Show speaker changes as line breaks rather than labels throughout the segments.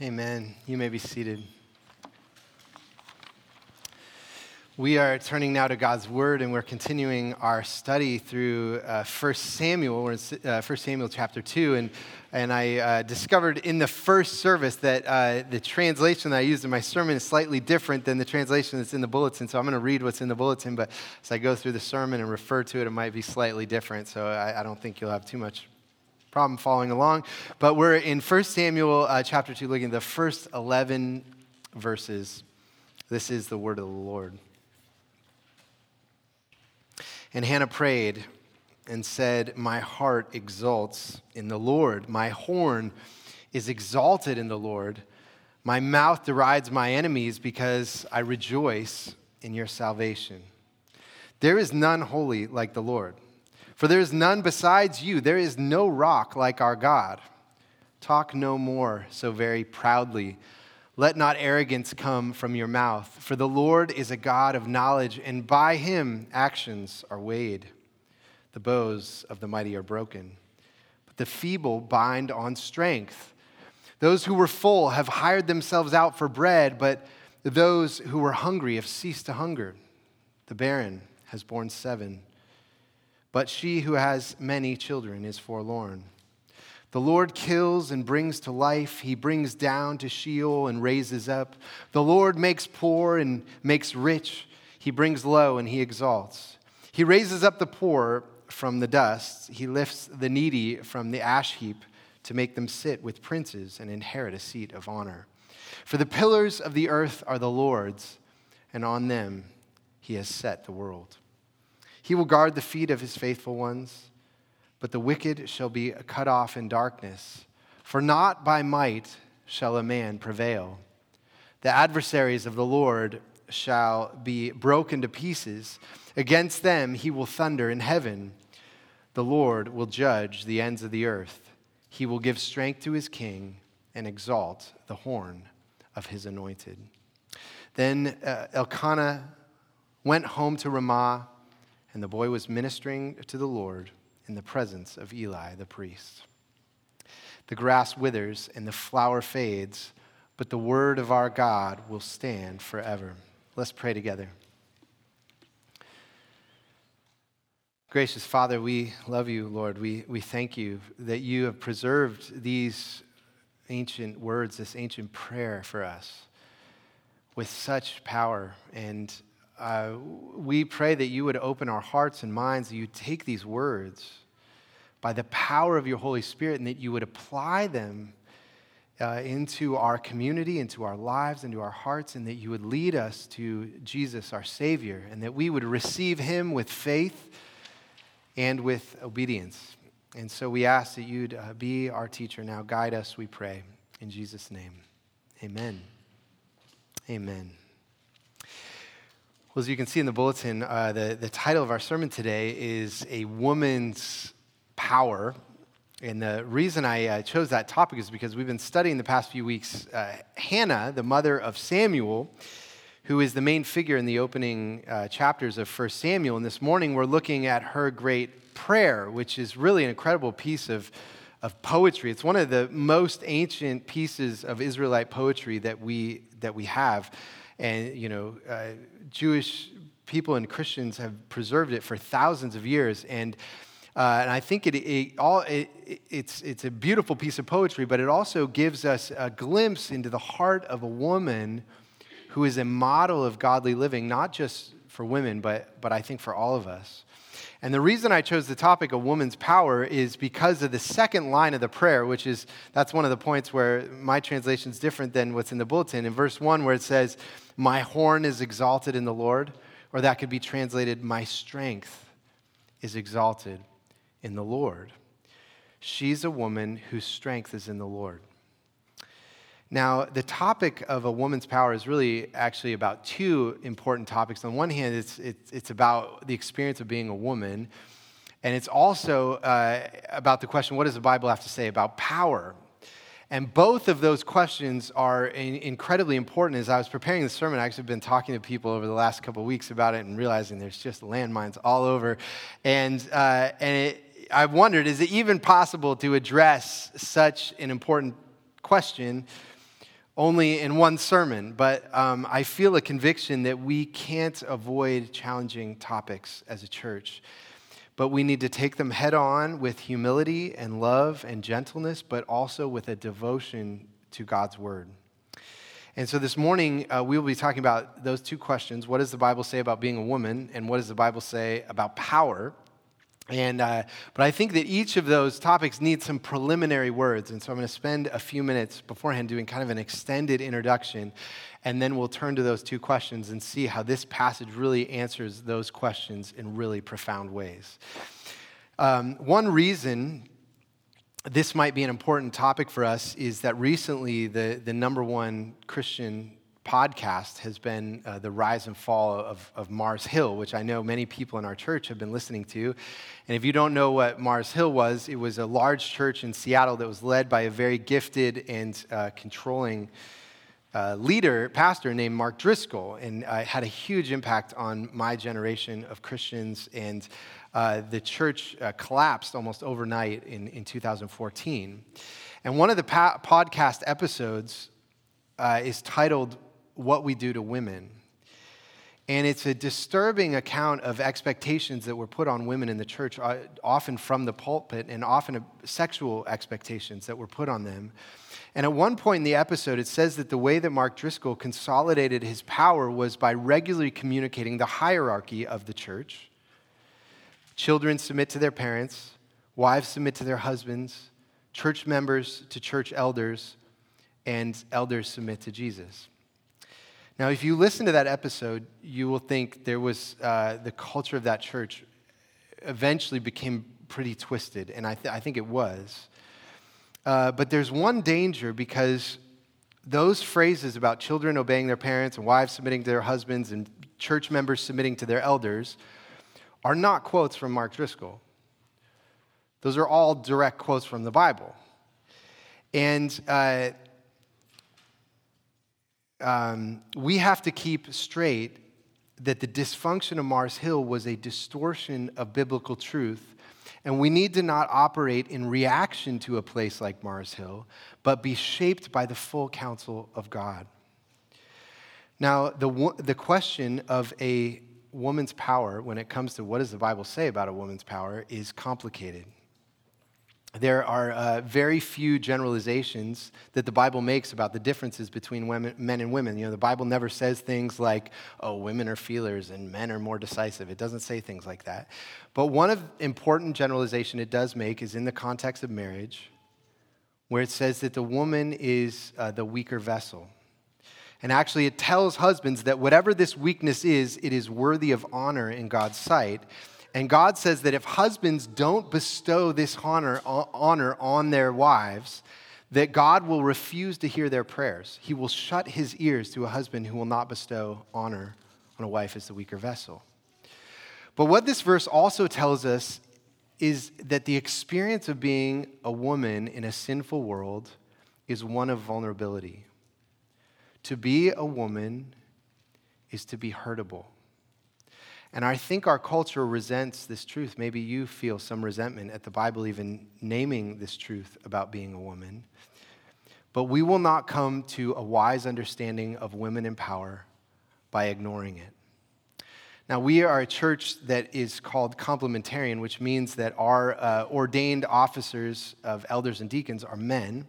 Amen. You may be seated. We are turning now to God's Word, and we're continuing our study through uh, 1 Samuel. We're in uh, 1 Samuel chapter 2, and, and I uh, discovered in the first service that uh, the translation that I used in my sermon is slightly different than the translation that's in the bulletin. So I'm going to read what's in the bulletin, but as I go through the sermon and refer to it, it might be slightly different. So I, I don't think you'll have too much problem following along. But we're in 1 Samuel uh, chapter 2, looking at the first 11 verses. This is the word of the Lord. And Hannah prayed and said, My heart exults in the Lord. My horn is exalted in the Lord. My mouth derides my enemies because I rejoice in your salvation. There is none holy like the Lord. For there is none besides you. There is no rock like our God. Talk no more so very proudly. Let not arrogance come from your mouth. For the Lord is a God of knowledge, and by him actions are weighed. The bows of the mighty are broken, but the feeble bind on strength. Those who were full have hired themselves out for bread, but those who were hungry have ceased to hunger. The barren has borne seven but she who has many children is forlorn. The Lord kills and brings to life. He brings down to Sheol and raises up. The Lord makes poor and makes rich. He brings low and he exalts. He raises up the poor from the dust. He lifts the needy from the ash heap to make them sit with princes and inherit a seat of honor. For the pillars of the earth are the Lord's, and on them he has set the world. He will guard the feet of his faithful ones, but the wicked shall be cut off in darkness. For not by might shall a man prevail. The adversaries of the Lord shall be broken to pieces. Against them he will thunder in heaven. The Lord will judge the ends of the earth. He will give strength to his king and exalt the horn of his anointed. Then uh, Elkanah went home to Ramah and the boy was ministering to the Lord in the presence of Eli the priest. The grass withers and the flower fades, but the word of our God will stand forever. Let's pray together. Gracious Father, we love you, Lord. We, we thank you that you have preserved these ancient words, this ancient prayer for us with such power and uh, we pray that you would open our hearts and minds, that you take these words by the power of your Holy Spirit, and that you would apply them uh, into our community, into our lives, into our hearts, and that you would lead us to Jesus, our Savior, and that we would receive him with faith and with obedience. And so we ask that you'd uh, be our teacher now. Guide us, we pray. In Jesus' name, amen. Amen. Well, as you can see in the bulletin, uh, the, the title of our sermon today is A Woman's Power. And the reason I uh, chose that topic is because we've been studying the past few weeks uh, Hannah, the mother of Samuel, who is the main figure in the opening uh, chapters of 1 Samuel. And this morning we're looking at her great prayer, which is really an incredible piece of, of poetry. It's one of the most ancient pieces of Israelite poetry that we, that we have. And, you know, uh, Jewish people and Christians have preserved it for thousands of years. And, uh, and I think it, it all, it, it's, it's a beautiful piece of poetry, but it also gives us a glimpse into the heart of a woman who is a model of godly living, not just for women, but, but I think for all of us. And the reason I chose the topic of woman's power is because of the second line of the prayer, which is that's one of the points where my translation is different than what's in the bulletin. In verse 1, where it says, My horn is exalted in the Lord, or that could be translated, My strength is exalted in the Lord. She's a woman whose strength is in the Lord. Now, the topic of a woman's power is really actually about two important topics. On one hand, it's, it's, it's about the experience of being a woman, and it's also uh, about the question what does the Bible have to say about power? And both of those questions are in, incredibly important. As I was preparing the sermon, I actually been talking to people over the last couple of weeks about it and realizing there's just landmines all over. And, uh, and it, I wondered is it even possible to address such an important question only in one sermon, but um, I feel a conviction that we can't avoid challenging topics as a church. But we need to take them head on with humility and love and gentleness, but also with a devotion to God's word. And so this morning, uh, we will be talking about those two questions. What does the Bible say about being a woman? And what does the Bible say about power? And, uh, but I think that each of those topics needs some preliminary words. And so I'm going to spend a few minutes beforehand doing kind of an extended introduction. And then we'll turn to those two questions and see how this passage really answers those questions in really profound ways. Um, one reason this might be an important topic for us is that recently the, the number one Christian podcast has been uh, the rise and fall of, of Mars Hill, which I know many people in our church have been listening to. And if you don't know what Mars Hill was, it was a large church in Seattle that was led by a very gifted and uh, controlling uh, leader, pastor named Mark Driscoll, and uh, had a huge impact on my generation of Christians. And uh, the church uh, collapsed almost overnight in, in 2014. And one of the pa- podcast episodes is titled what we do to women. And it's a disturbing account of expectations that were put on women in the church, uh, often from the pulpit, and often sexual expectations that were put on them. And at one point in the episode, it says that the way that Mark Driscoll consolidated his power was by regularly communicating the hierarchy of the church. Children submit to their parents, wives submit to their husbands, church members to church elders, and elders submit to Jesus. Now, if you listen to that episode, you will think there was uh, the culture of that church eventually became pretty twisted, and I, th- I think it was. Uh, but there's one danger because those phrases about children obeying their parents and wives submitting to their husbands and church members submitting to their elders are not quotes from Mark Driscoll. Those are all direct quotes from the Bible. And uh, um, we have to keep straight that the dysfunction of Mars Hill was a distortion of biblical truth. And we need to not operate in reaction to a place like Mars Hill, but be shaped by the full counsel of God. Now, the, the question of a woman's power, when it comes to what does the Bible say about a woman's power, is complicated there are uh, very few generalizations that the Bible makes about the differences between women, men and women. You know, the Bible never says things like, oh, women are feelers and men are more decisive. It doesn't say things like that. But one of important generalization it does make is in the context of marriage, where it says that the woman is uh, the weaker vessel. And actually, it tells husbands that whatever this weakness is, it is worthy of honor in God's sight. And God says that if husbands don't bestow this honor, uh, honor on their wives, that God will refuse to hear their prayers. He will shut his ears to a husband who will not bestow honor on a wife as the weaker vessel. But what this verse also tells us is that the experience of being a woman in a sinful world is one of vulnerability. To be a woman is to be hurtable. And I think our culture resents this truth. Maybe you feel some resentment at the Bible even naming this truth about being a woman. But we will not come to a wise understanding of women in power by ignoring it. Now, we are a church that is called complementarian, which means that our uh, ordained officers of elders and deacons are men.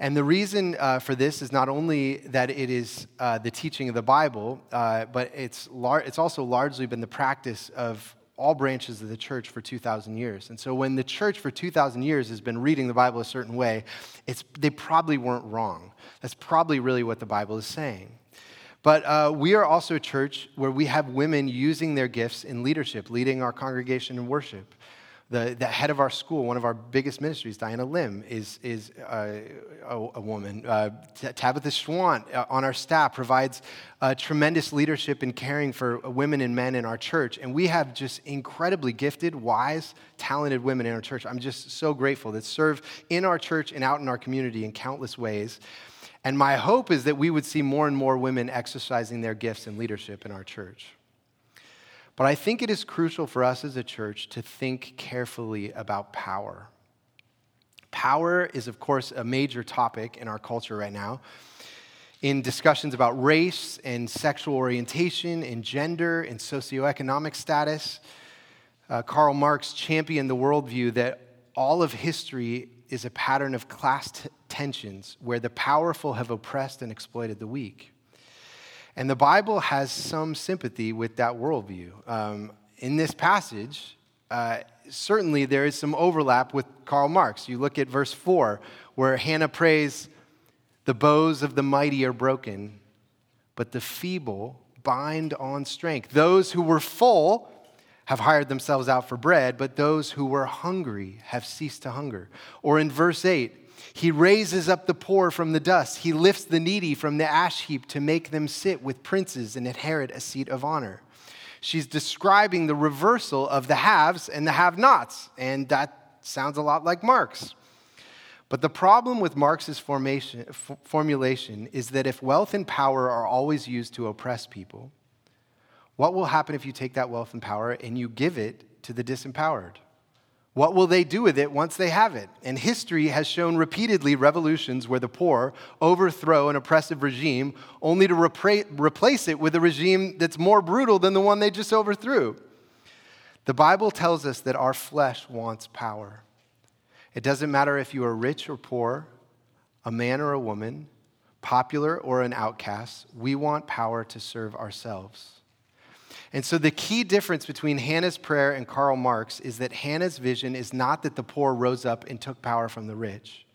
And the reason uh, for this is not only that it is uh, the teaching of the Bible, uh, but it's, lar- it's also largely been the practice of all branches of the church for 2,000 years. And so when the church for 2,000 years has been reading the Bible a certain way, it's, they probably weren't wrong. That's probably really what the Bible is saying. But uh, we are also a church where we have women using their gifts in leadership, leading our congregation in worship. The, the head of our school, one of our biggest ministries, Diana Lim, is, is uh, a, a, woman. Uh, Tabitha Schwant uh, on our staff provides uh, tremendous leadership and caring for women and men in our church. And we have just incredibly gifted, wise, talented women in our church. I'm just so grateful that serve in our church and out in our community in countless ways. And my hope is that we would see more and more women exercising their gifts and leadership in our church. But I think it is crucial for us as a church to think carefully about power. Power is, of course, a major topic in our culture right now. in discussions about race and sexual orientation and gender and socioeconomic status. Uh, Karl Marx championed the worldview that all of history is a pattern of class t- tensions where the powerful have oppressed and exploited the weak. And the Bible has some sympathy with that worldview. Um, in this passage, uh, certainly there is some overlap with Karl Marx. You look at verse 4, where Hannah prays, the bows of the mighty are broken, but the feeble bind on strength. Those who were full have hired themselves out for bread, but those who were hungry have ceased to hunger. Or in verse 8, he raises up the poor from the dust. He lifts the needy from the ash heap to make them sit with princes and inherit a seat of honor. She's describing the reversal of the haves and the have nots, and that sounds a lot like Marx. But the problem with Marx's formation, f- formulation is that if wealth and power are always used to oppress people, what will happen if you take that wealth and power and you give it to the disempowered? What will they do with it once they have it? And history has shown repeatedly revolutions where the poor overthrow an oppressive regime only to repra- replace it with a regime that's more brutal than the one they just overthrew. The Bible tells us that our flesh wants power. It doesn't matter if you are rich or poor, a man or a woman, popular or an outcast, we want power to serve ourselves. And so, the key difference between Hannah's prayer and Karl Marx is that Hannah's vision is not that the poor rose up and took power from the rich.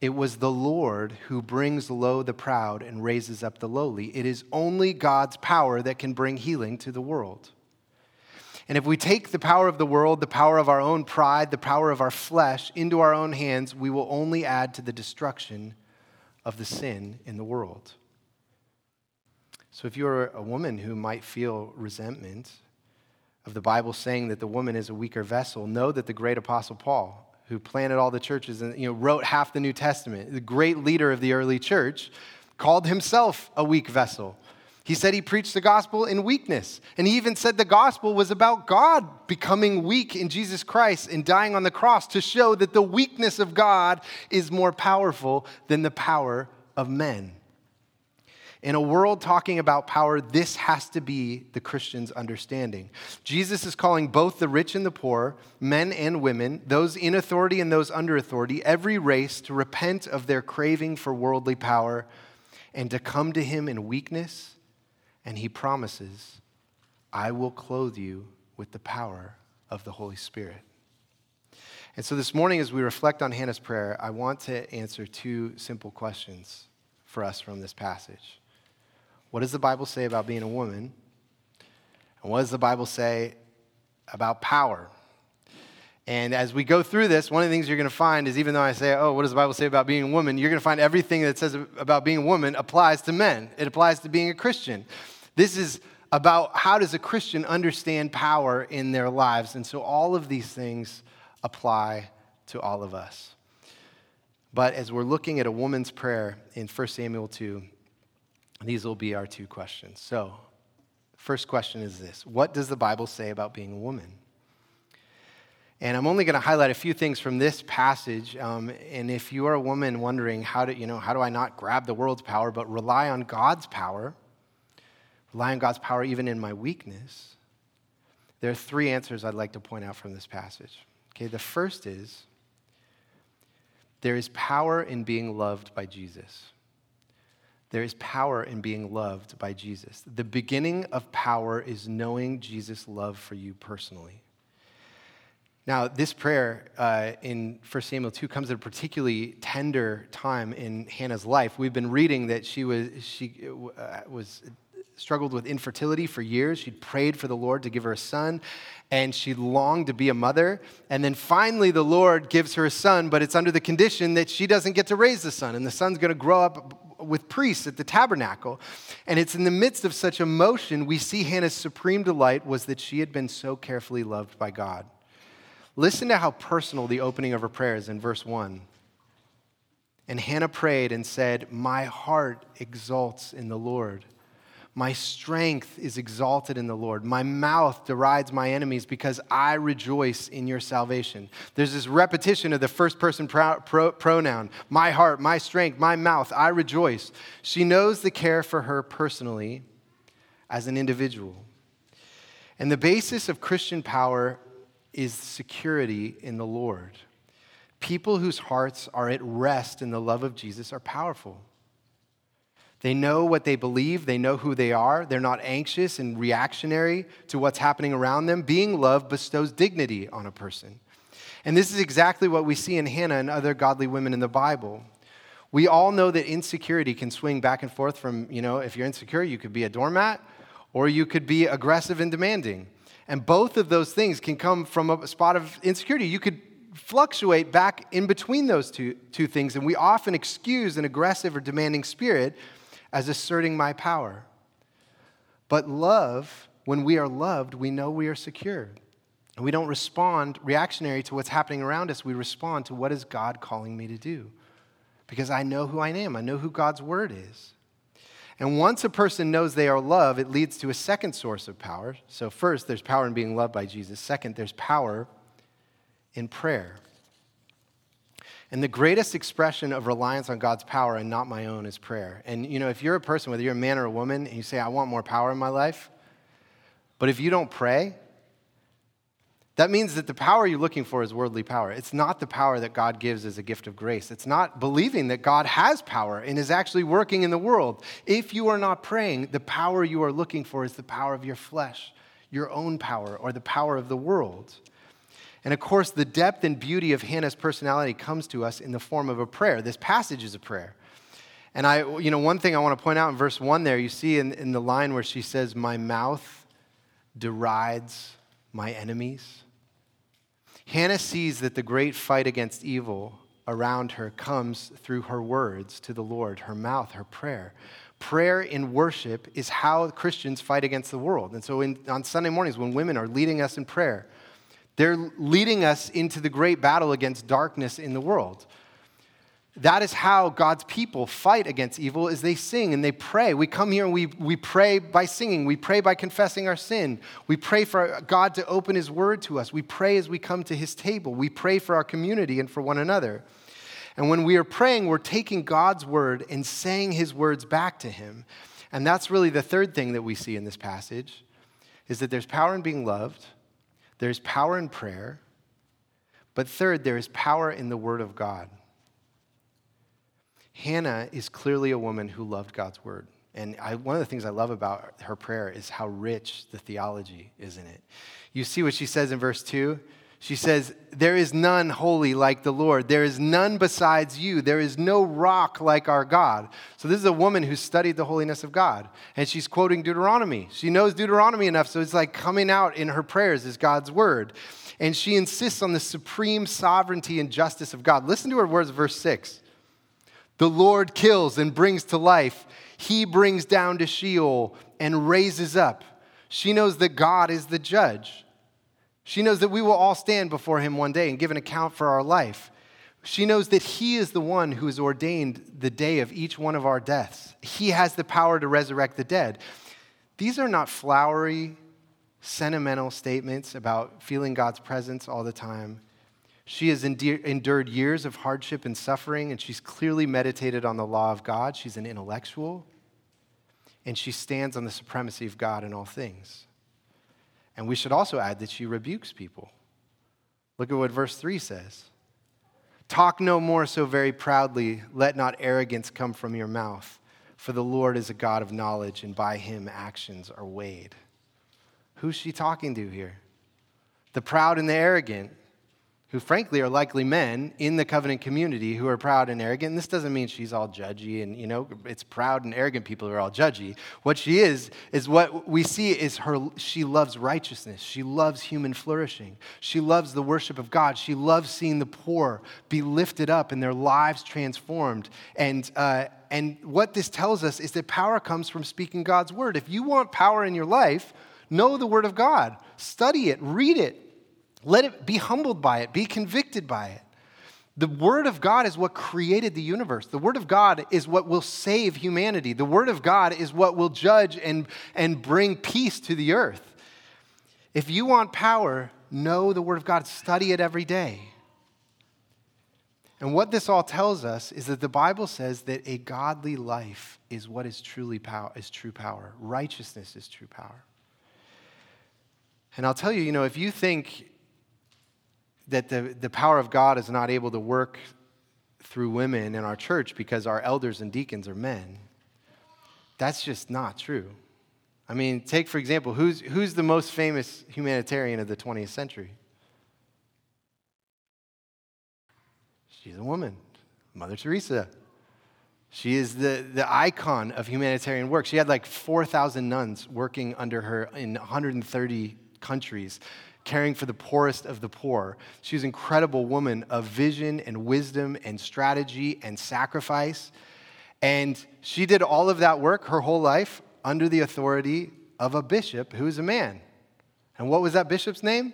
It was the Lord who brings low the proud and raises up the lowly. It is only God's power that can bring healing to the world. And if we take the power of the world, the power of our own pride, the power of our flesh into our own hands, we will only add to the destruction of the sin in the world. So if you're a woman who might feel resentment of the Bible saying that the woman is a weaker vessel, know that the great apostle Paul, who planted all the churches and you know, wrote half the New Testament, the great leader of the early church, called himself a weak vessel. He said he preached the gospel in weakness. And he even said the gospel was about God becoming weak in Jesus Christ and dying on the cross to show that the weakness of God is more powerful than the power of men. In a world talking about power, this has to be the Christian's understanding. Jesus is calling both the rich and the poor, men and women, those in authority and those under authority, every race to repent of their craving for worldly power and to come to him in weakness and he promises, I will clothe you with the power of the Holy Spirit. And so this morning, as we reflect on Hannah's prayer, I want to answer two simple questions for us from this passage. What does the Bible say about being a woman? And what does the Bible say about power? And as we go through this, one of the things you're going to find is even though I say, oh, what does the Bible say about being a woman? You're going to find everything that says about being a woman applies to men. It applies to being a Christian. This is about how does a Christian understand power in their lives. And so all of these things apply to all of us. But as we're looking at a woman's prayer in 1 Samuel 2, these will be our two questions. So, first question is this What does the Bible say about being a woman? And I'm only going to highlight a few things from this passage. Um, and if you are a woman wondering, how do, you know, how do I not grab the world's power, but rely on God's power, rely on God's power even in my weakness, there are three answers I'd like to point out from this passage. Okay, the first is there is power in being loved by Jesus. There is power in being loved by Jesus. The beginning of power is knowing Jesus' love for you personally. Now, this prayer uh, in 1 Samuel 2 comes at a particularly tender time in Hannah's life. We've been reading that she was, she, uh, was struggled with infertility for years. She'd prayed for the Lord to give her a son, and she longed to be a mother. And then finally, the Lord gives her a son, but it's under the condition that she doesn't get to raise the son, and the son's going to grow up with priests at the tabernacle. And it's in the midst of such emotion we see Hannah's supreme delight was that she had been so carefully loved by God. Listen to how personal the opening of her prayer is in verse 1. And Hannah prayed and said, My heart exults in the Lord. My strength is exalted in the Lord. My mouth derides my enemies because I rejoice in your salvation. There's this repetition of the first person pro- pro- pronoun my heart, my strength, my mouth, I rejoice. She knows the care for her personally as an individual. And the basis of Christian power is security in the Lord. People whose hearts are at rest in the love of Jesus are powerful. They know what they believe, they know who they are, they're not anxious and reactionary to what's happening around them. Being loved bestows dignity on a person. And this is exactly what we see in Hannah and other godly women in the Bible. We all know that insecurity can swing back and forth from, you know, if you're insecure, you could be a doormat or you could be aggressive and demanding. And both of those things can come from a spot of insecurity. You could fluctuate back in between those two, two things, and we often excuse an aggressive or demanding spirit as asserting my power. But love, when we are loved, we know we are secure. And we don't respond reactionary to what's happening around us. We respond to what is God calling me to do? Because I know who I am, I know who God's word is. And once a person knows they are loved, it leads to a second source of power. So, first, there's power in being loved by Jesus. Second, there's power in prayer. And the greatest expression of reliance on God's power and not my own is prayer. And you know, if you're a person, whether you're a man or a woman, and you say, I want more power in my life, but if you don't pray, that means that the power you're looking for is worldly power. It's not the power that God gives as a gift of grace. It's not believing that God has power and is actually working in the world. If you are not praying, the power you are looking for is the power of your flesh, your own power, or the power of the world. And of course, the depth and beauty of Hannah's personality comes to us in the form of a prayer. This passage is a prayer. And I, you know, one thing I want to point out in verse 1 there, you see in, in the line where she says, My mouth derides my enemies. Hannah sees that the great fight against evil around her comes through her words to the Lord, her mouth, her prayer. Prayer in worship is how Christians fight against the world. And so in, on Sunday mornings, when women are leading us in prayer, they're leading us into the great battle against darkness in the world. That is how God's people fight against evil is they sing and they pray. We come here and we, we pray by singing. We pray by confessing our sin. We pray for God to open his word to us. We pray as we come to his table. We pray for our community and for one another. And when we are praying, we're taking God's word and saying his words back to him. And that's really the third thing that we see in this passage is that there's power in being loved there's power in prayer. But third, there is power in the Word of God. Hannah is clearly a woman who loved God's Word. And I, one of the things I love about her prayer is how rich the theology is in it. You see what she says in verse 2? She says, There is none holy like the Lord. There is none besides you. There is no rock like our God. So, this is a woman who studied the holiness of God. And she's quoting Deuteronomy. She knows Deuteronomy enough, so it's like coming out in her prayers is God's word. And she insists on the supreme sovereignty and justice of God. Listen to her words, verse 6. The Lord kills and brings to life, He brings down to Sheol and raises up. She knows that God is the judge. She knows that we will all stand before him one day and give an account for our life. She knows that he is the one who has ordained the day of each one of our deaths. He has the power to resurrect the dead. These are not flowery, sentimental statements about feeling God's presence all the time. She has endured years of hardship and suffering, and she's clearly meditated on the law of God. She's an intellectual, and she stands on the supremacy of God in all things. And we should also add that she rebukes people. Look at what verse 3 says Talk no more so very proudly, let not arrogance come from your mouth, for the Lord is a God of knowledge, and by him actions are weighed. Who's she talking to here? The proud and the arrogant who frankly are likely men in the covenant community who are proud and arrogant. And this doesn't mean she's all judgy and, you know, it's proud and arrogant people who are all judgy. What she is, is what we see is her, she loves righteousness. She loves human flourishing. She loves the worship of God. She loves seeing the poor be lifted up and their lives transformed. And, uh, and what this tells us is that power comes from speaking God's word. If you want power in your life, know the word of God, study it, read it, let it be humbled by it, be convicted by it. The Word of God is what created the universe. The Word of God is what will save humanity. The Word of God is what will judge and, and bring peace to the earth. If you want power, know the Word of God, study it every day. And what this all tells us is that the Bible says that a godly life is what is truly power, is true power. Righteousness is true power. And I'll tell you, you know, if you think that the, the power of God is not able to work through women in our church because our elders and deacons are men, that's just not true. I mean, take for example, who's, who's the most famous humanitarian of the 20th century? She's a woman, Mother Teresa. She is the, the icon of humanitarian work. She had like 4,000 nuns working under her in 130 countries, caring for the poorest of the poor. She was an incredible woman of vision and wisdom and strategy and sacrifice. And she did all of that work her whole life under the authority of a bishop who is a man. And what was that bishop's name?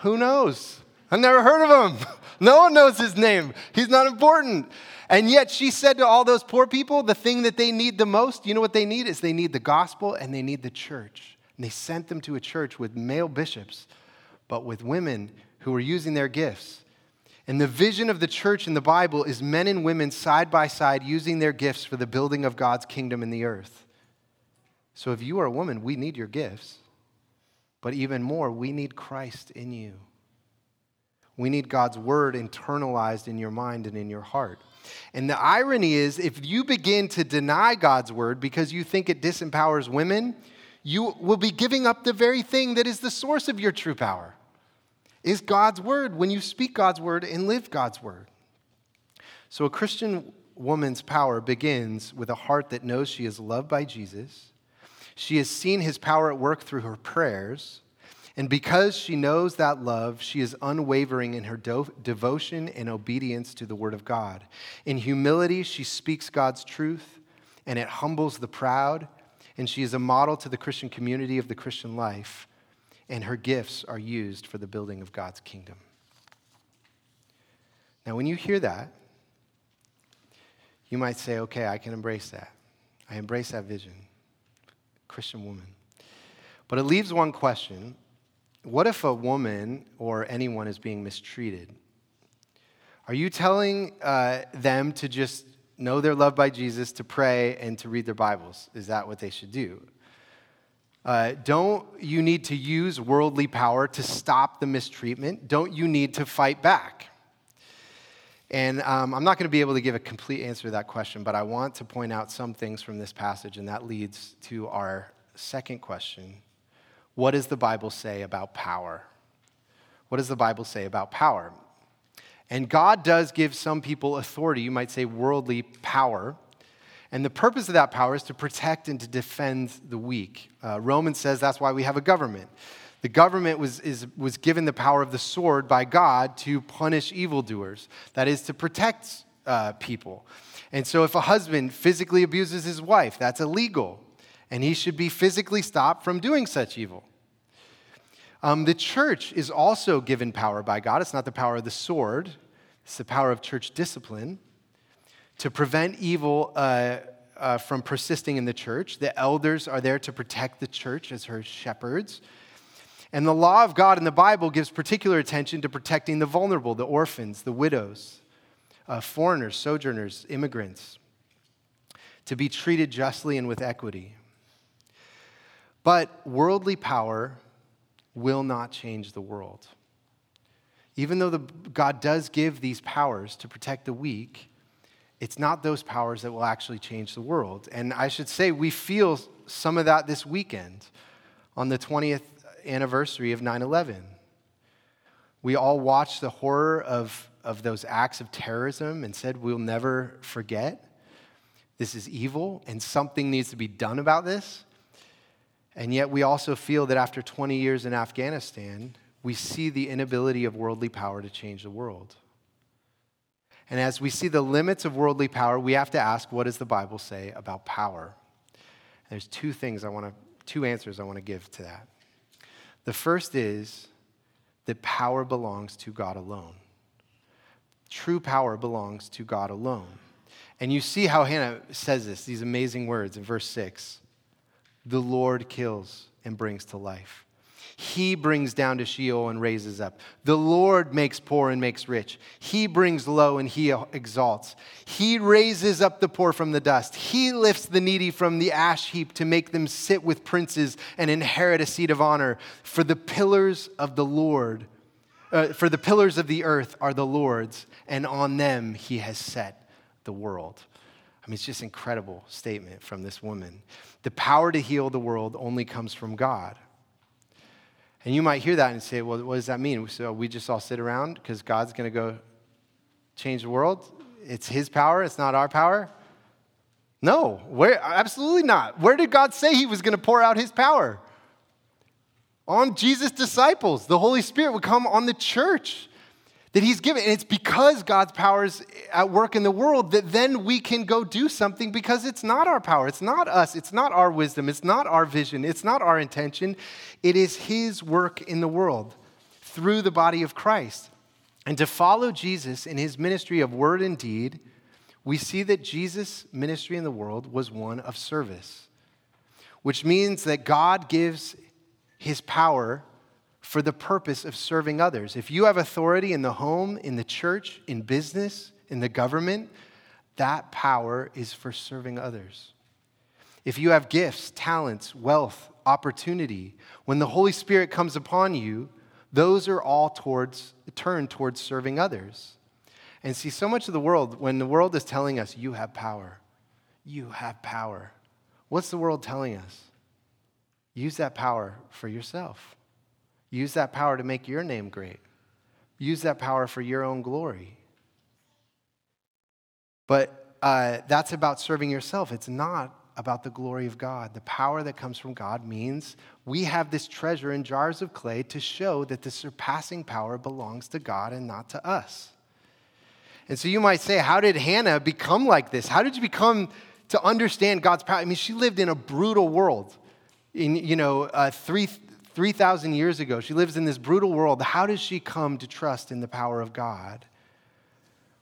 Who knows? I've never heard of him. No one knows his name. He's not important. And yet she said to all those poor people, the thing that they need the most, you know what they need? Is they need the gospel and they need the church. And they sent them to a church with male bishops, but with women who were using their gifts. And the vision of the church in the Bible is men and women side by side using their gifts for the building of God's kingdom in the earth. So if you are a woman, we need your gifts. But even more, we need Christ in you. We need God's word internalized in your mind and in your heart. And the irony is, if you begin to deny God's word because you think it disempowers women, you will be giving up the very thing that is the source of your true power. Is God's word when you speak God's word and live God's word. So a Christian woman's power begins with a heart that knows she is loved by Jesus. She has seen his power at work through her prayers. And because she knows that love, she is unwavering in her do- devotion and obedience to the Word of God. In humility, she speaks God's truth, and it humbles the proud. And she is a model to the Christian community of the Christian life, and her gifts are used for the building of God's kingdom. Now, when you hear that, you might say, okay, I can embrace that. I embrace that vision. Christian woman. But it leaves one question what if a woman or anyone is being mistreated? Are you telling uh, them to just know they're loved by Jesus, to pray, and to read their Bibles? Is that what they should do? Uh, don't you need to use worldly power to stop the mistreatment? Don't you need to fight back? And um, I'm not going to be able to give a complete answer to that question, but I want to point out some things from this passage, and that leads to our second question what does the Bible say about power? What does the Bible say about power? And God does give some people authority, you might say worldly power. And the purpose of that power is to protect and to defend the weak. Uh, Romans says that's why we have a government. The government was, is, was given the power of the sword by God to punish evildoers, that is, to protect uh, people. And so if a husband physically abuses his wife, that's illegal and he should be physically stopped from doing such evil. Um, the church is also given power by God. It's not the power of the sword, it's the power of church discipline to prevent evil uh, uh, from persisting in the church. The elders are there to protect the church as her shepherds. And the law of God in the Bible gives particular attention to protecting the vulnerable, the orphans, the widows, uh, foreigners, sojourners, immigrants, to be treated justly and with equity. But worldly power will not change the world. Even though the, God does give these powers to protect the weak, it's not those powers that will actually change the world. And I should say, we feel some of that this weekend on the 20th anniversary of 9 11. We all watched the horror of, of those acts of terrorism and said, We'll never forget. This is evil, and something needs to be done about this. And yet, we also feel that after 20 years in Afghanistan, we see the inability of worldly power to change the world. And as we see the limits of worldly power, we have to ask what does the Bible say about power? There's two things I want to, two answers I want to give to that. The first is that power belongs to God alone. True power belongs to God alone. And you see how Hannah says this, these amazing words in verse 6 The Lord kills and brings to life. He brings down to Sheol and raises up. The Lord makes poor and makes rich. He brings low and he exalts. He raises up the poor from the dust. He lifts the needy from the ash heap to make them sit with princes and inherit a seat of honor. For the pillars of the Lord, uh, for the pillars of the earth are the Lord's, and on them he has set the world. I mean, it's just incredible statement from this woman. The power to heal the world only comes from God. And you might hear that and say, well, what does that mean? So we just all sit around because God's going to go change the world? It's His power, it's not our power? No, where, absolutely not. Where did God say He was going to pour out His power? On Jesus' disciples. The Holy Spirit would come on the church that he's given. And it's because God's power is at work in the world that then we can go do something because it's not our power. It's not us. It's not our wisdom. It's not our vision. It's not our intention. It is his work in the world through the body of Christ. And to follow Jesus in his ministry of word and deed, we see that Jesus' ministry in the world was one of service, which means that God gives his power for the purpose of serving others. If you have authority in the home, in the church, in business, in the government, that power is for serving others. If you have gifts, talents, wealth, opportunity, when the Holy Spirit comes upon you, those are all towards turned towards serving others. And see, so much of the world, when the world is telling us, you have power, you have power, what's the world telling us? Use that power for yourself. Use that power to make your name great. Use that power for your own glory. But uh, that's about serving yourself. It's not about the glory of God. The power that comes from God means we have this treasure in jars of clay to show that the surpassing power belongs to God and not to us. And so you might say, How did Hannah become like this? How did you become to understand God's power? I mean, she lived in a brutal world. In, you know, uh, three, 3,000 years ago. She lives in this brutal world. How does she come to trust in the power of God?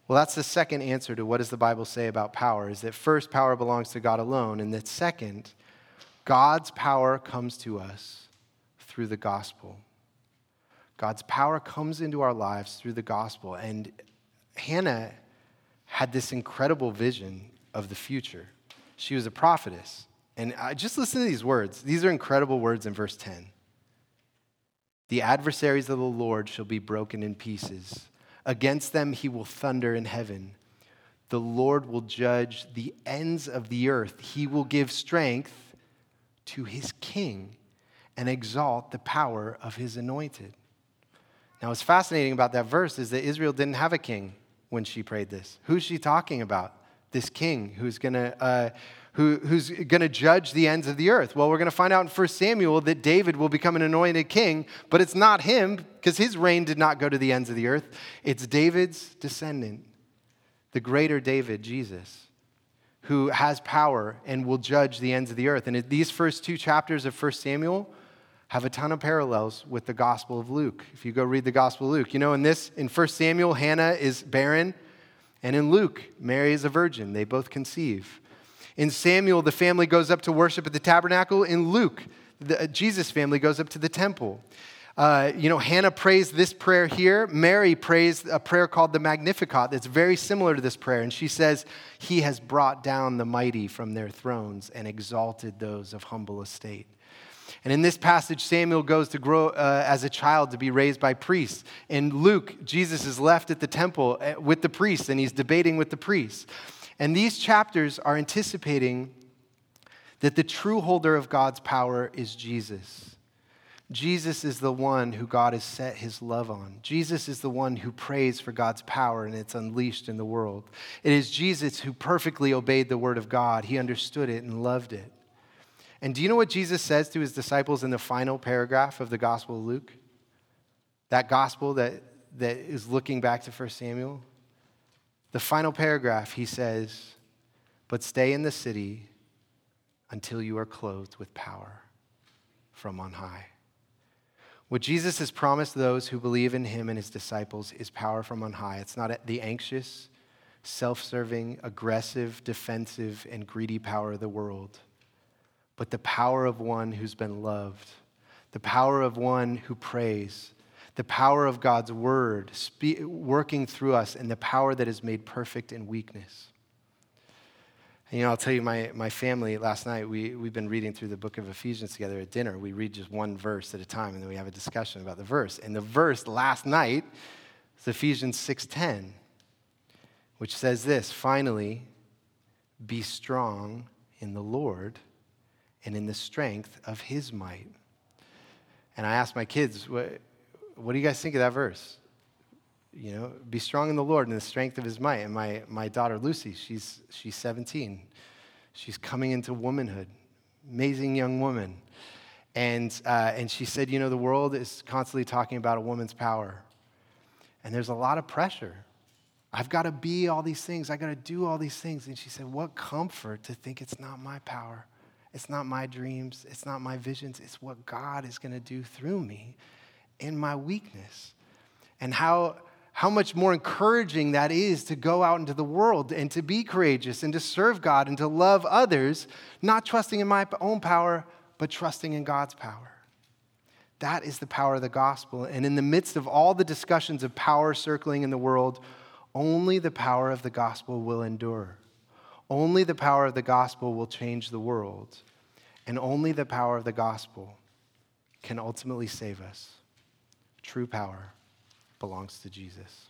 Well, that's the second answer to what does the Bible say about power is that first, power belongs to God alone, and that second, God's power comes to us through the gospel. God's power comes into our lives through the gospel. And Hannah had this incredible vision of the future. She was a prophetess. And I, just listen to these words. These are incredible words in verse 10. The adversaries of the Lord shall be broken in pieces. Against them he will thunder in heaven. The Lord will judge the ends of the earth. He will give strength to his king and exalt the power of his anointed. Now, what's fascinating about that verse is that Israel didn't have a king when she prayed this. Who's she talking about? This king who's going to uh, who, who's going to judge the ends of the earth. Well, we're going to find out in 1 Samuel that David will become an anointed king, but it's not him because his reign did not go to the ends of the earth. It's David's descendant, the greater David, Jesus, who has power and will judge the ends of the earth. And these first two chapters of 1 Samuel have a ton of parallels with the Gospel of Luke. If you go read the Gospel of Luke, you know, in this, in 1 Samuel, Hannah is barren. And in Luke, Mary is a virgin. They both conceive. In Samuel, the family goes up to worship at the tabernacle. In Luke, the, uh, Jesus' family goes up to the temple. Uh, you know, Hannah prays this prayer here. Mary prays a prayer called the Magnificat that's very similar to this prayer. And she says, He has brought down the mighty from their thrones and exalted those of humble estate. And in this passage, Samuel goes to grow uh, as a child to be raised by priests. In Luke, Jesus is left at the temple uh, with the priests and he's debating with the priests. And these chapters are anticipating that the true holder of God's power is Jesus. Jesus is the one who God has set his love on. Jesus is the one who prays for God's power and it's unleashed in the world. It is Jesus who perfectly obeyed the word of God. He understood it and loved it. And do you know what Jesus says to his disciples in the final paragraph of the Gospel of Luke? That gospel that, that is looking back to 1 Samuel? The final paragraph, he says, But stay in the city until you are clothed with power from on high. What Jesus has promised those who believe in him and his disciples is power from on high. It's not the anxious, self serving, aggressive, defensive, and greedy power of the world, but the power of one who's been loved, the power of one who prays, the power of God's word spe- working through us, and the power that is made perfect in weakness. And, you know, I'll tell you, my, my family last night, we, we've been reading through the book of Ephesians together at dinner. We read just one verse at a time, and then we have a discussion about the verse. And the verse last night is Ephesians 6.10, which says this, Finally, be strong in the Lord and in the strength of his might. And I asked my kids, what, do you guys think of that verse? you know, be strong in the Lord and the strength of his might. And my, my daughter Lucy, she's, she's 17. She's coming into womanhood, amazing young woman. And, uh, and she said, you know, the world is constantly talking about a woman's power. And there's a lot of pressure. I've got to be all these things. I've got to do all these things. And she said, what comfort to think it's not my power. It's not my dreams. It's not my visions. It's what God is going to do through me in my weakness. And how, how much more encouraging that is to go out into the world and to be courageous and to serve God and to love others, not trusting in my own power, but trusting in God's power. That is the power of the gospel. And in the midst of all the discussions of power circling in the world, only the power of the gospel will endure. Only the power of the gospel will change the world. And only the power of the gospel can ultimately save us. True power belongs to Jesus.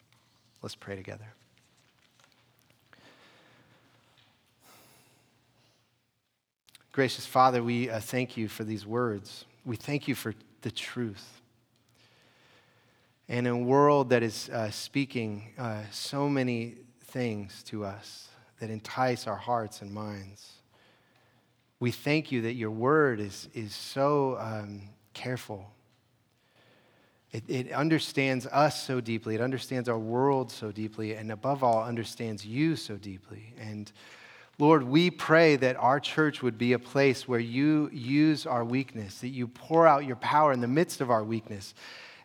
Let's pray together. Gracious Father, we uh, thank you for these words. We thank you for the truth. And in a world that is uh, speaking uh, so many things to us that entice our hearts and minds, we thank you that your word is, is so um, careful it, it, understands us so deeply. It understands our world so deeply. And above all, understands you so deeply. And Lord, we pray that our church would be a place where you use our weakness, that you pour out your power in the midst of our weakness,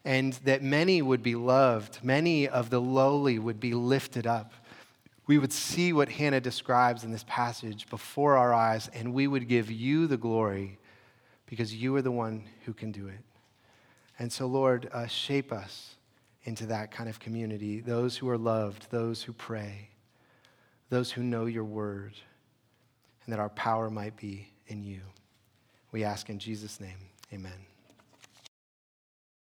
and that many would be loved, many of the lowly would be lifted up. We would see what Hannah describes in this passage before our eyes, and we would give you the glory because you are the one who can do it. And so, Lord, uh, shape us into that kind of community those who are loved, those who pray, those who know your word, and that our power might be in you. We ask in Jesus' name, amen.